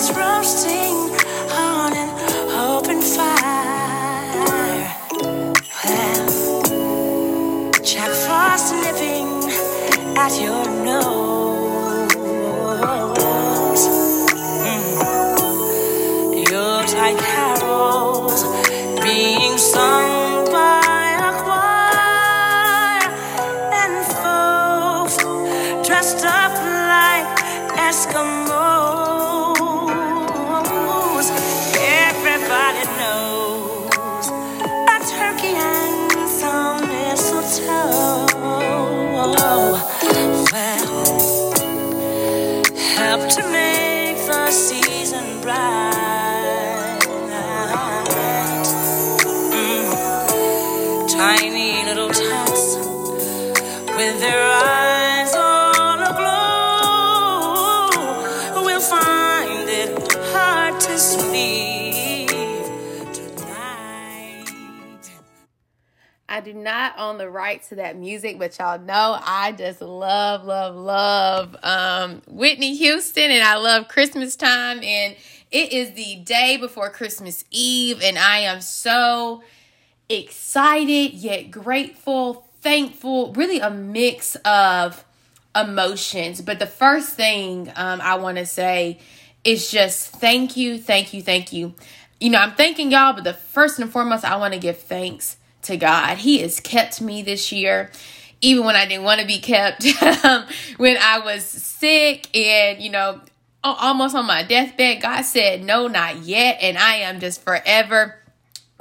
Chestnuts roasting on an open fire. Jack Frost nipping at your I do not own the rights to that music, but y'all know I just love, love, love um, Whitney Houston, and I love Christmas time. And it is the day before Christmas Eve, and I am so excited yet grateful, thankful, really a mix of emotions. But the first thing um, I want to say is just thank you, thank you, thank you. You know, I'm thanking y'all, but the first and foremost, I want to give thanks to God. He has kept me this year. Even when I didn't want to be kept, um, when I was sick and, you know, almost on my deathbed, God said, No, not yet. And I am just forever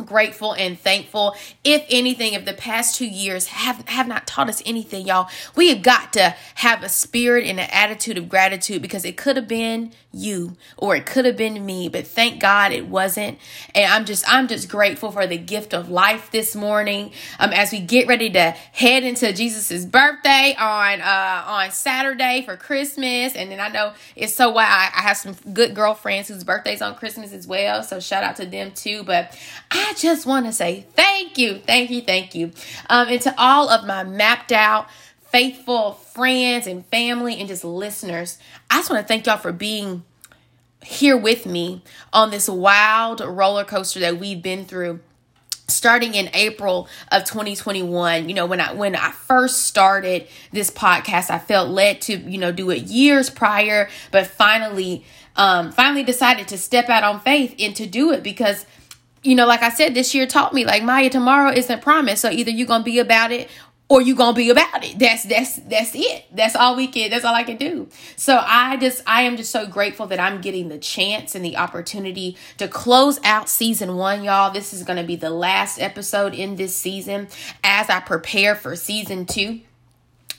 grateful and thankful. If anything if the past two years have have not taught us anything y'all we have got to have a spirit and an attitude of gratitude because it could have been you or it could have been me but thank god it wasn't. And i'm just i'm just grateful for the gift of life this morning. Um as we get ready to head into jesus's birthday on uh on saturday for christmas and then i know it's so why I, I have some good girlfriends whose birthdays on christmas as well so shout out to them too but i just want to say thank you thank you thank you um and to all of my mapped out faithful friends and family and just listeners i just want to thank y'all for being here with me on this wild roller coaster that we've been through starting in April of 2021 you know when I when I first started this podcast I felt led to you know do it years prior but finally um finally decided to step out on faith and to do it because you know like I said this year taught me like Maya tomorrow isn't promised so either you're to be about it or you're gonna be about it. That's that's that's it. That's all we can. That's all I can do. So I just I am just so grateful that I'm getting the chance and the opportunity to close out season one, y'all. This is gonna be the last episode in this season as I prepare for season two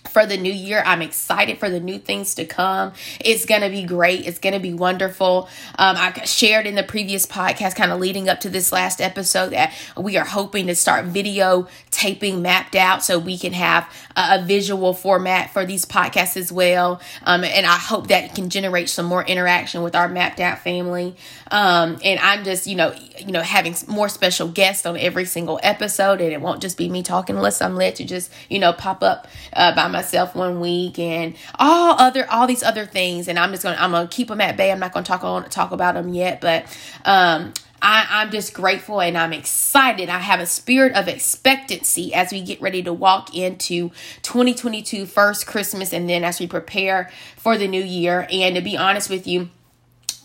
for the new year. I'm excited for the new things to come. It's going to be great. It's going to be wonderful. Um, I shared in the previous podcast, kind of leading up to this last episode, that we are hoping to start video taping mapped out so we can have a, a visual format for these podcasts as well. Um, and I hope that can generate some more interaction with our mapped out family. Um, and I'm just, you know, you know, having more special guests on every single episode, and it won't just be me talking unless I'm led to just, you know, pop up uh, by myself one week and all other all these other things. And I'm just gonna I'm gonna keep them at bay. I'm not gonna talk on talk about them yet, but um. I, I'm just grateful and I'm excited. I have a spirit of expectancy as we get ready to walk into 2022 first Christmas and then as we prepare for the new year. And to be honest with you,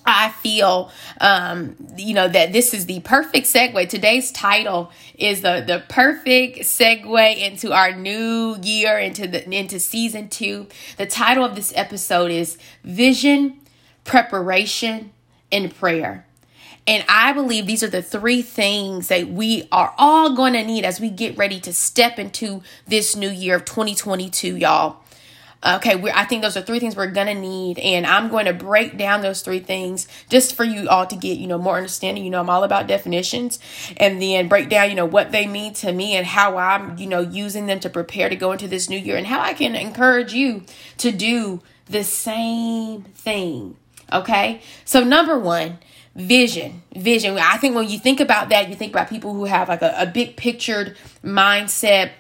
I feel, um, you know, that this is the perfect segue. Today's title is the the perfect segue into our new year, into the into season two. The title of this episode is Vision, Preparation, and Prayer. And I believe these are the three things that we are all going to need as we get ready to step into this new year of 2022, y'all. Okay, I think those are three things we're gonna need, and I'm going to break down those three things just for you all to get you know more understanding. You know, I'm all about definitions, and then break down you know what they mean to me and how I'm you know using them to prepare to go into this new year, and how I can encourage you to do the same thing. Okay, so number one, vision vision i think when you think about that you think about people who have like a, a big pictured mindset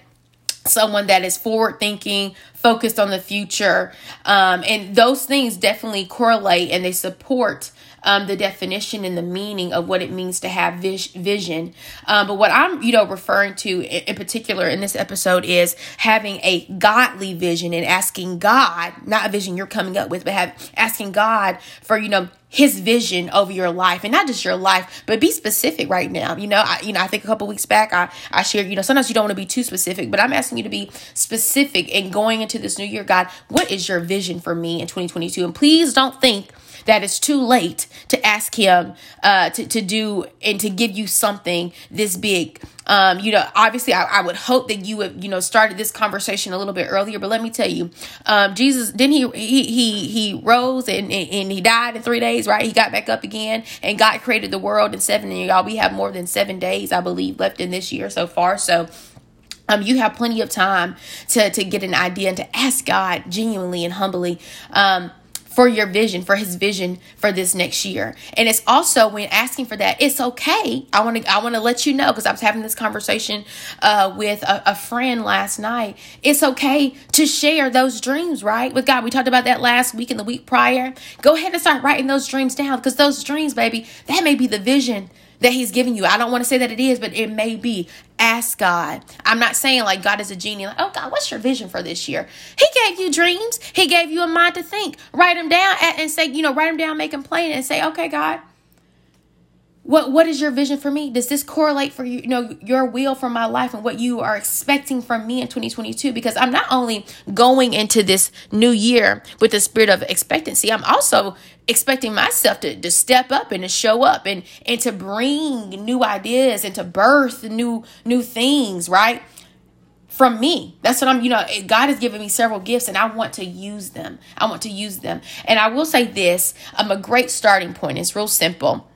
someone that is forward thinking focused on the future. Um, and those things definitely correlate and they support um, the definition and the meaning of what it means to have vis- vision. Um, but what I'm, you know, referring to in, in particular in this episode is having a godly vision and asking God, not a vision you're coming up with, but have asking God for, you know, his vision over your life and not just your life but be specific right now. You know i you know i think a couple weeks back i i shared you know sometimes you don't want to be too specific but i'm asking you to be specific and going into this new year god. What is your vision for me in 2022 and please don't think that it's too late to ask him uh, to, to do and to give you something this big. Um, you know, obviously, I, I would hope that you would, you know, started this conversation a little bit earlier. But let me tell you, um, Jesus, then he he he he rose and, and, and he died in three days, right? He got back up again, and God created the world in seven. And y'all, we have more than seven days, I believe, left in this year so far. So um, you have plenty of time to to get an idea and to ask God genuinely and humbly. Um, for your vision, for his vision for this next year. And it's also when asking for that, it's okay. I want to I want to let you know because I was having this conversation uh, with a, a friend last night. It's okay to share those dreams, right? With God. We talked about that last week and the week prior. Go ahead and start writing those dreams down because those dreams, baby, that may be the vision that he's giving you. I don't want to say that it is, but it may be. Ask God. I'm not saying like God is a genie, like, oh God, what's your vision for this year? He gave you dreams. He gave you a mind to think. Write them down and say, you know, write them down, make them plain, and say, okay, God, what what is your vision for me does this correlate for you, you know your will for my life and what you are expecting from me in 2022 because i'm not only going into this new year with the spirit of expectancy i'm also expecting myself to, to step up and to show up and and to bring new ideas and to birth new new things right from me. That's what I'm, you know, God has given me several gifts and I want to use them. I want to use them. And I will say this, I'm um, a great starting point. It's real simple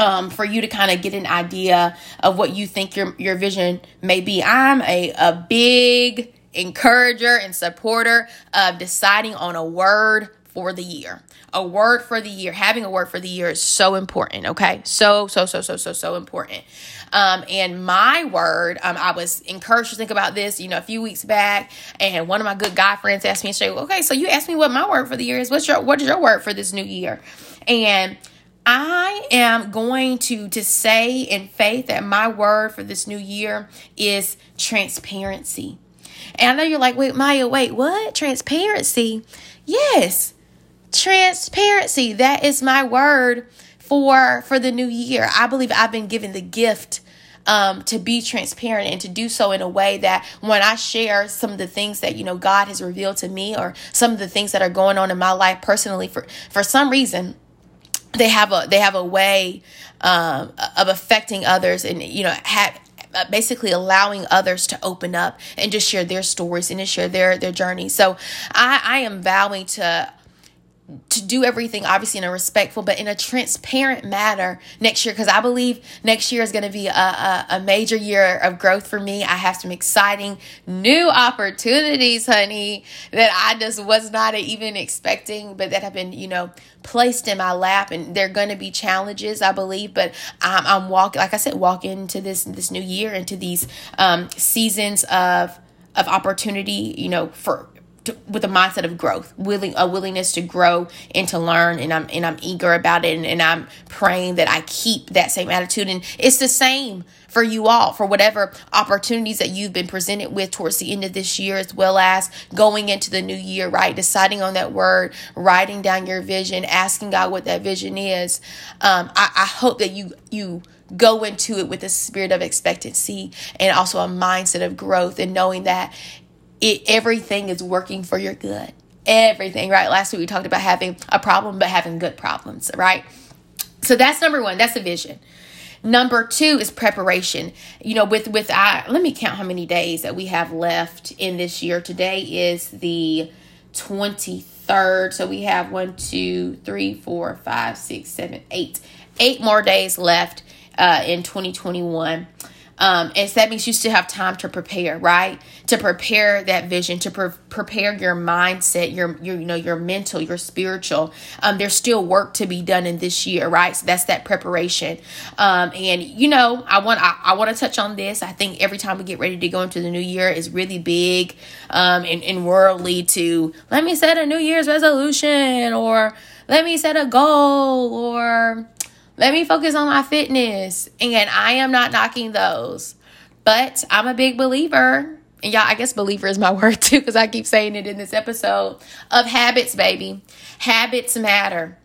um, for you to kind of get an idea of what you think your your vision may be. I'm a, a big encourager and supporter of deciding on a word for the year. A word for the year. Having a word for the year is so important, okay? So, so, so, so, so, so important. Um, and my word, um, I was encouraged to think about this, you know, a few weeks back, and one of my good guy friends asked me straight, okay, so you asked me what my word for the year is. What's your what is your word for this new year? And I am going to to say in faith that my word for this new year is transparency. And I know you're like, wait, Maya, wait, what? Transparency? Yes, transparency. That is my word for for the new year. I believe I've been given the gift um, to be transparent and to do so in a way that when I share some of the things that you know God has revealed to me or some of the things that are going on in my life personally for for some reason they have a they have a way um, of affecting others and you know have uh, basically allowing others to open up and just share their stories and to share their their journey so i i am vowing to to do everything obviously in a respectful but in a transparent manner next year because i believe next year is going to be a, a, a, major year of growth for me. I have some exciting new opportunities honey that i just was not even expecting but that have been you know placed in my lap and they're going to be challenges i believe but i'm, I'm walking like i said walking into this this new year into these um, seasons of of opportunity you know for to, with a mindset of growth, willing a willingness to grow and to learn, and I'm and I'm eager about it, and, and I'm praying that I keep that same attitude, and it's the same for you all for whatever opportunities that you've been presented with towards the end of this year, as well as going into the new year, right? Deciding on that word, writing down your vision, asking God what that vision is. Um, I, I hope that you you go into it with a spirit of expectancy and also a mindset of growth and knowing that it everything is working for your good. Everything, right? Last week we talked about having a problem, but having good problems, right? So that's number one. That's a vision. Number two is preparation. You know, with with I let me count how many days that we have left in this year. Today is the 23rd. So we have one, two, three, four, five, six, seven, eight. Eight more days left uh, in 2021. Um, and so that means you still have time to prepare, right? To prepare that vision, to pre- prepare your mindset, your, your, you know, your mental, your spiritual. Um, there's still work to be done in this year, right? So that's that preparation. Um, and you know, I want, I, I want to touch on this. I think every time we get ready to go into the new year is really big, um, and, and worldly to let me set a New Year's resolution or let me set a goal or let me focus on my fitness. And I am not knocking those. But I'm a big believer, and y'all, I guess believer is my word too, because I keep saying it in this episode of habits, baby. Habits matter.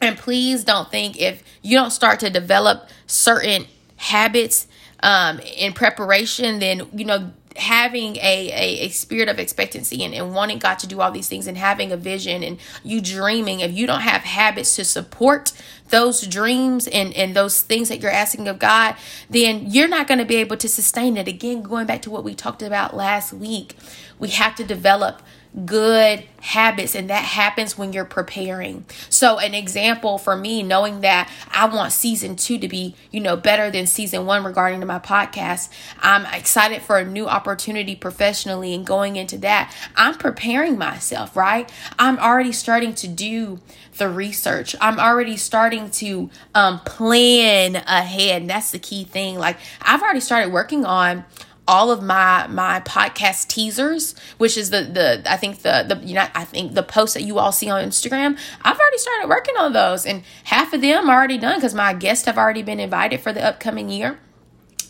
And please don't think if you don't start to develop certain habits um, in preparation, then, you know, having a, a, a, spirit of expectancy and, and wanting God to do all these things and having a vision and you dreaming, if you don't have habits to support those dreams and, and those things that you're asking of God, then you're not going to be able to sustain it. Again, going back to what we talked about last week, we have to develop good habits and that happens when you're preparing. So an example for me knowing that i want season two to be you know better than season one regarding to my podcast i'm excited for a new opportunity professionally and going into that i'm preparing myself right? I'm already starting to do the research. I'm already starting to um, plan ahead. And that's the key thing. Like i've already started working on all of my my podcast teasers which is the the i think the the you know i think the posts that you all see on instagram. I've already started working on those and half of them are already done because my guests have already been invited for the upcoming year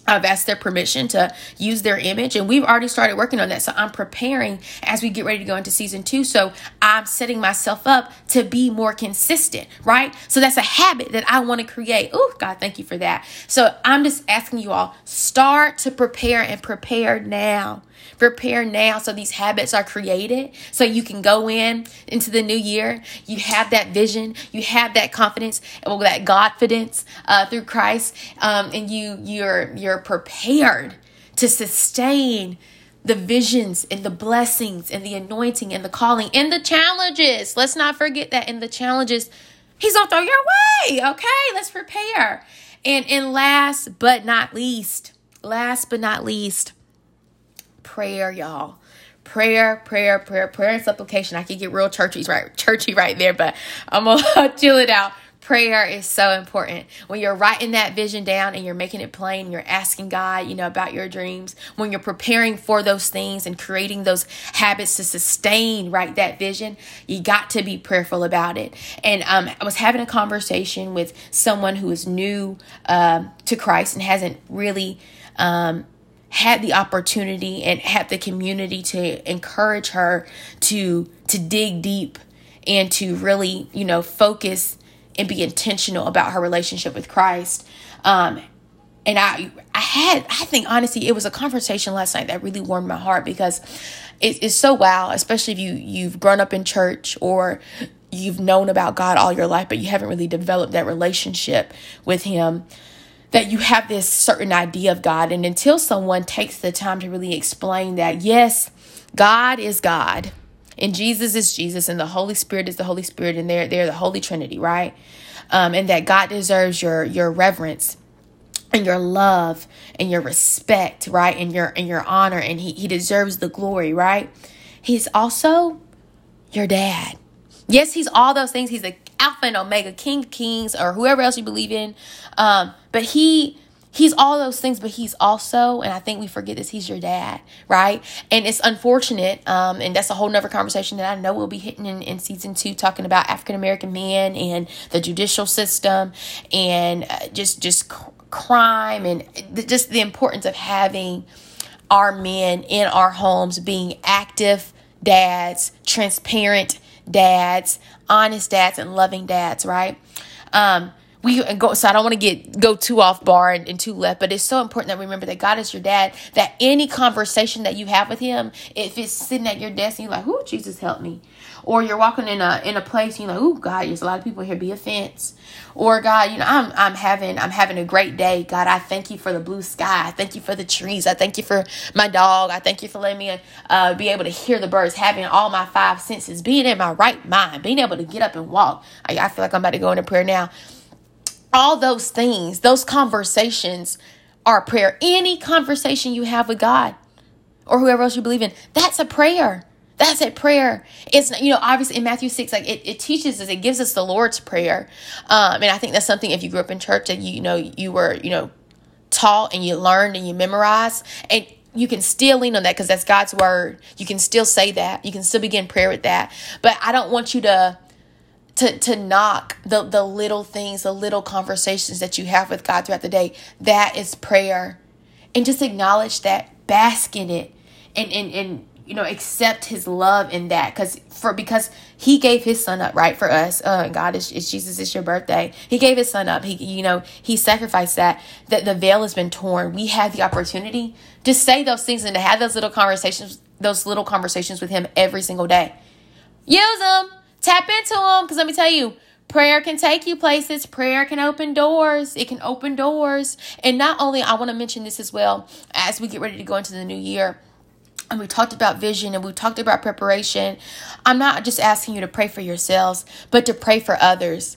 I've asked their permission to use their image, and we've already started working on that. So I'm preparing as we get ready to go into season two. So I'm setting myself up to be more consistent, right? So that's a habit that I want to create. Oh, God, thank you for that. So I'm just asking you all start to prepare and prepare now. Prepare now so these habits are created so you can go in into the new year. You have that vision, you have that confidence, and well, that confidence uh, through Christ, um, and you you're you're prepared to sustain the visions and the blessings and the anointing and the calling and the challenges. Let's not forget that in the challenges, He's gonna throw your way. Okay, let's prepare. And and last but not least, last but not least, prayer, y'all. Prayer, prayer, prayer, prayer and supplication. I could get real churchy right, churchy right there, but I'm gonna chill it out. Prayer is so important. When you're writing that vision down and you're making it plain, you're asking God, you know, about your dreams. When you're preparing for those things and creating those habits to sustain, right, that vision, you got to be prayerful about it. And um, I was having a conversation with someone who is new uh, to Christ and hasn't really um, had the opportunity and had the community to encourage her to to dig deep and to really you know focus and be intentional about her relationship with Christ. Um and I I had I think honestly it was a conversation last night that really warmed my heart because it, it's so wow especially if you you've grown up in church or you've known about God all your life but you haven't really developed that relationship with him that you have this certain idea of God. And until someone takes the time to really explain that, yes, God is God, and Jesus is Jesus, and the Holy Spirit is the Holy Spirit, and they're, they're the Holy Trinity, right? Um, and that God deserves your your reverence and your love and your respect, right? And your and your honor, and he, he deserves the glory, right? He's also your dad. Yes, he's all those things. He's the Alpha and Omega, King of Kings, or whoever else you believe in. Um, but he he's all those things, but he's also, and I think we forget this, he's your dad, right? And it's unfortunate, um, and that's a whole nother conversation that I know we'll be hitting in, in season two, talking about African American men and the judicial system and uh, just just crime and just the importance of having our men in our homes being active dads, transparent dads, honest dads, and loving dads, right? Um, we go so i don't want to get go too off bar and, and, too left but it's so important that we remember that god is your dad that any conversation that you have with him if it's sitting at your desk and you're like who jesus help me or you're walking in a in a place you're like oh god there's a lot of people here. Be a fence. Or god you know i'm i'm having i'm having a great day. God i thank you for the blue sky. I thank you for the trees. I thank you for my dog. I thank you for letting me uh, be able to hear the birds having all my five senses being in my right mind being able to get up and walk. I, I feel like i'm about to go into prayer now. All those things, those conversations are prayer. Any conversation you have with God or whoever else you believe in, that's a prayer. That's a prayer. It's you know obviously in Matthew six like it, it teaches us it gives us the Lord's prayer, um, and I think that's something if you grew up in church that you, you know you were you know taught and you learned and you memorized and you can still lean on that because that's God's word. You can still say that. You can still begin prayer with that. But I don't want you to to to knock the the little things, the little conversations that you have with God throughout the day. That is prayer. And just acknowledge that, bask in it, and and and you know accept his love in that. Because for because he gave his son up right for us. Uh god is, jesus it's your birthday. He gave his son up. He you know he sacrificed that that the veil has been torn. We have the opportunity to say those things and to have those little conversations those little conversations with him every single day. Use them tap into them because let me tell you prayer can take you places. Prayer can open doors. It can open doors. And not only i want to mention this as well as we get ready to go into the new year and we talked about vision and we talked about preparation. I'm not just asking you to pray for yourselves, but to pray for others,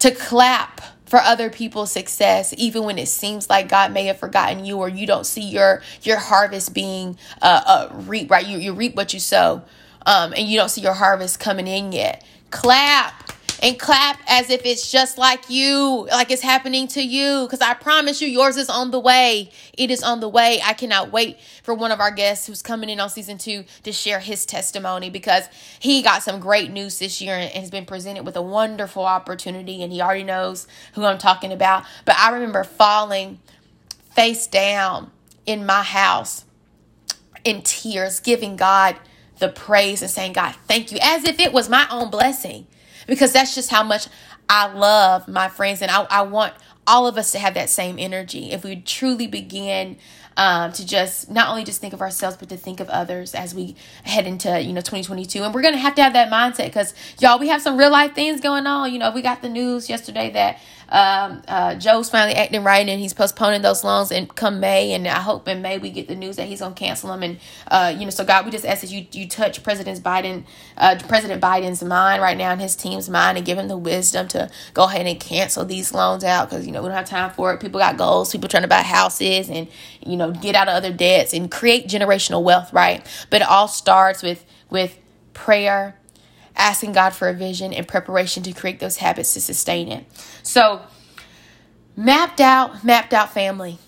to clap for other people's success, even when it seems like God may have forgotten you or you don't see your your harvest being uh, uh reap right. You you reap what you sow, um, and you don't see your harvest coming in yet. Clap and clap as if it's just like you, like it's happening to you. Because I promise you, yours is on the way. It is on the way. I cannot wait for one of our guests who's coming in on season two to share his testimony because he got some great news this year and has been presented with a wonderful opportunity. And he already knows who I'm talking about. But I remember falling face down in my house in tears, giving God the praise and saying, God, thank you, as if it was my own blessing because that's just how much I love my friends and I, I want all of us to have that same energy. If we truly begin um, to just not only just think of ourselves, but to think of others as we head into you know 2022, and we're gonna have to have that mindset because y'all, we have some real life things going on. You know, we got the news yesterday that um, uh, Joe's finally acting right and he's postponing those loans and come May. And I hope in May we get the news that he's going to cancel them. And, uh, you know, so God, we just ask that you, you touch President Biden, uh, President Biden's mind right now and his team's mind and give him the wisdom to go ahead and cancel these loans out because, you know, we don't have time for it. People got goals, people trying to buy houses and, you know, get out of other debts and create generational wealth, right? But it all starts with, with prayer asking God for a vision and preparation to create those habits to sustain it. So, mapped out, mapped out family.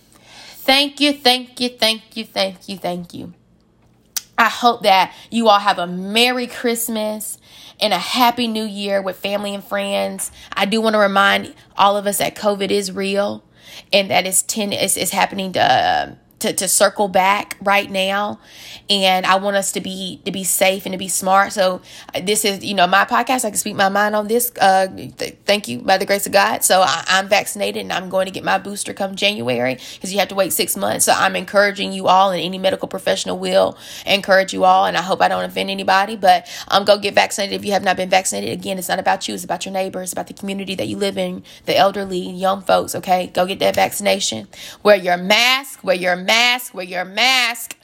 Thank you, thank you, thank you, thank you, thank you. I hope that you all have a Merry Christmas and a Happy New Year with family and friends. I do want to remind all of us that COVID is real and that it's, ten, it's, it's happening to. Uh, to, to circle back right now. And i want us to be to be safe and to be smart. So uh, this is you know my podcast. I can speak my mind on this. Uh th- thank you by the grace of god. So I, am vaccinated and i'm going to get my booster come january because you have to wait six months. So i'm encouraging you all and any medical professional will encourage you all. And i hope i don't offend anybody but um go get vaccinated. If you have not been vaccinated again it's not about you. It's about your neighbors about the community that you live in the elderly young folks okay? Go get that vaccination. Wear your mask wear your mask mask, wear your mask,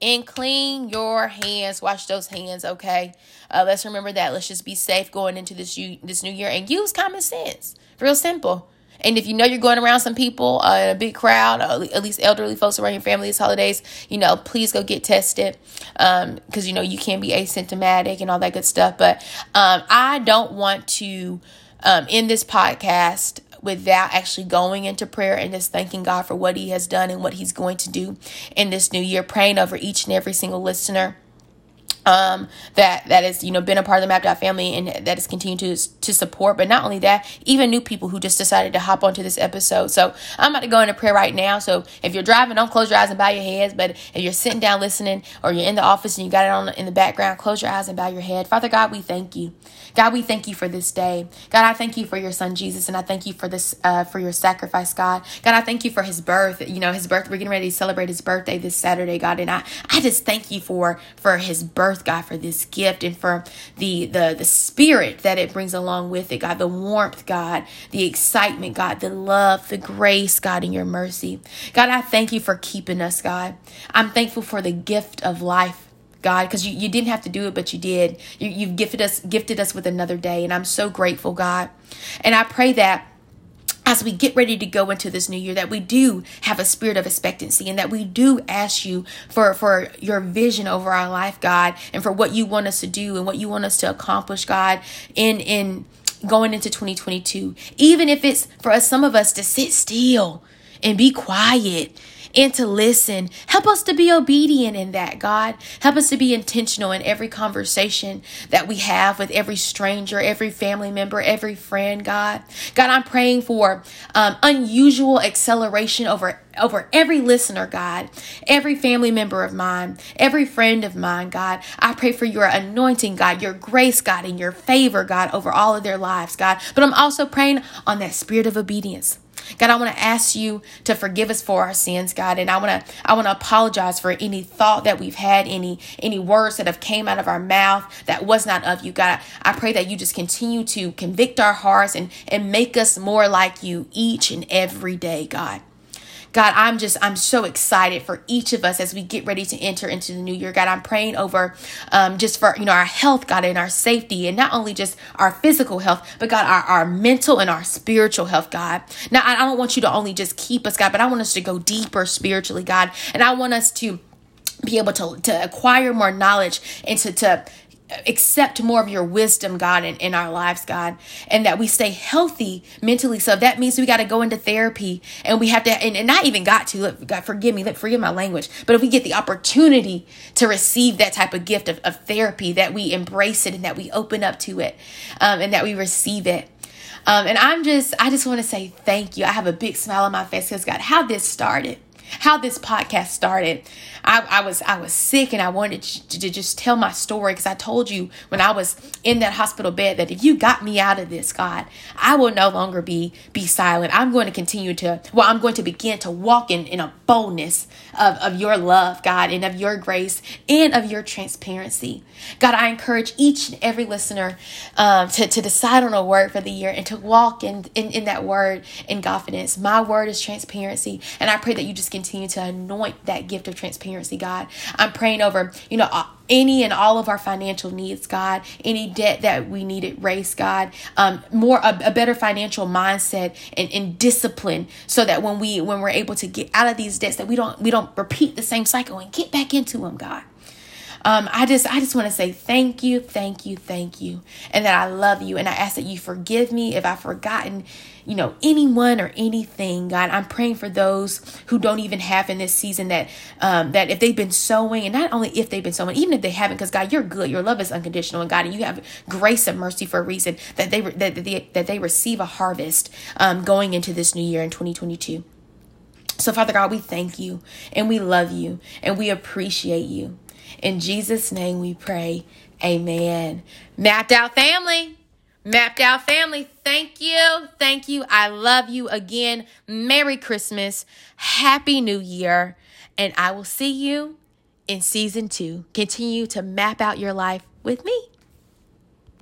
and clean your hands. Wash those hands, okay? Uh, let's remember that. Let's just be safe going into this this new year and use common sense. Real simple. And if you know you're going around some people uh, in a big crowd, uh, at least elderly folks around your family these holidays, you know, please go get tested because, um, you know, you can be asymptomatic and all that good stuff. But um, I don't want to um, end this podcast without actually going into prayer and just thanking God for what He has done and what He's going to do in this new year, praying over each and every single listener um, that that has you know been a part of the Out family and that has continued to to support. But not only that, even new people who just decided to hop onto this episode. So I'm about to go into prayer right now. So if you're driving, don't close your eyes and bow your heads. But if you're sitting down listening, or you're in the office and you got it on in the background, close your eyes and bow your head. Father God, we thank you. God, we thank you for this day. God, I thank you for your son Jesus, and I thank you for this uh, for your sacrifice, God. God, I thank you for his birth. You know, his birth. We're getting ready to celebrate his birthday this Saturday, God, and I I just thank you for for his birth, God, for this gift and for the the the spirit that it brings along with it, God, the warmth, God, the excitement, God, the love, the grace, God, and your mercy. God, I thank you for keeping us, God. I'm thankful for the gift of life. God, because you, you didn't have to do it, but you did. You, you've gifted us, gifted us with another day. And I'm so grateful, God. And I pray that as we get ready to go into this new year that we do have a spirit of expectancy and that we do ask you for for your vision over our life god and for what you want us to do and what you want us to accomplish god in in going into 2022 even if it's for us some of us to sit still and be quiet and to listen. Help us to be obedient in that, God. Help us to be intentional in every conversation that we have with every stranger, every family member, every friend, God. God, I'm praying for um, unusual acceleration over over every listener, God, every family member of mine, every friend of mine, God. I pray for your anointing, God, your grace, God, and your favor, God, over all of their lives, God. But I'm also praying on that spirit of obedience. God, I want to ask you to forgive us for our sins, God, and I want to I want to apologize for any thought that we've had, any any words that have came out of our mouth that was not of you, God. I pray that you just continue to convict our hearts and and make us more like you each and every day, God. God, I'm just, I'm so excited for each of us as we get ready to enter into the new year. God, I'm praying over um, just for, you know, our health, God, and our safety, and not only just our physical health, but God, our, our mental and our spiritual health, God. Now, I don't want you to only just keep us, God, but I want us to go deeper spiritually, God. And I want us to be able to, to acquire more knowledge and to, to accept more of your wisdom, God, in, in our lives, God, and that we stay healthy mentally. So that means we got to go into therapy and we have to, and, and not even got to, God, forgive me, let forgive my language, but if we get the opportunity to receive that type of gift of, of therapy, that we embrace it and that we open up to it um, and that we receive it. Um, and I'm just, I just want to say thank you. I have a big smile on my face because God, how this started how this podcast started. I, I was I was sick and I wanted to, to just tell my story because I told you when I was in that hospital bed that if you got me out of this, God, I will no longer be be silent. I'm going to continue to well, I'm going to begin to walk in in a boldness of, of your love, God, and of your grace and of your transparency. God, I encourage each and every listener um, to, to decide on a word for the year and to walk in, in, in that word in confidence. My word is transparency. And I pray that you just continue to anoint that gift of transparency, God. I'm praying over, you know, any and all of our financial needs, God, any debt that we need erased, God, um, more a, a, better financial mindset and, and discipline, so that when we when we're able to get out of these debts, that we don't we don't repeat the same cycle and get back into them, God. Um, I just I just want to say thank you, thank you, thank you, and that I love you, and I ask that you forgive me if I've forgotten, you know, anyone or anything. God, I'm praying for those who don't even have in this season that um, that if they've been sowing, and not only if they've been sowing, even if they haven't, because God, you're good, your love is unconditional, and God, and you have grace and mercy for a reason that they that they, that they receive a harvest um, going into this new year in 2022. So, Father God, we thank you and we love you and we appreciate you. In Jesus' name we pray. Amen. Mapped out family. Mapped out family. Thank you. Thank you. I love you again. Merry Christmas. Happy New Year. And I will see you in season two. Continue to map out your life with me.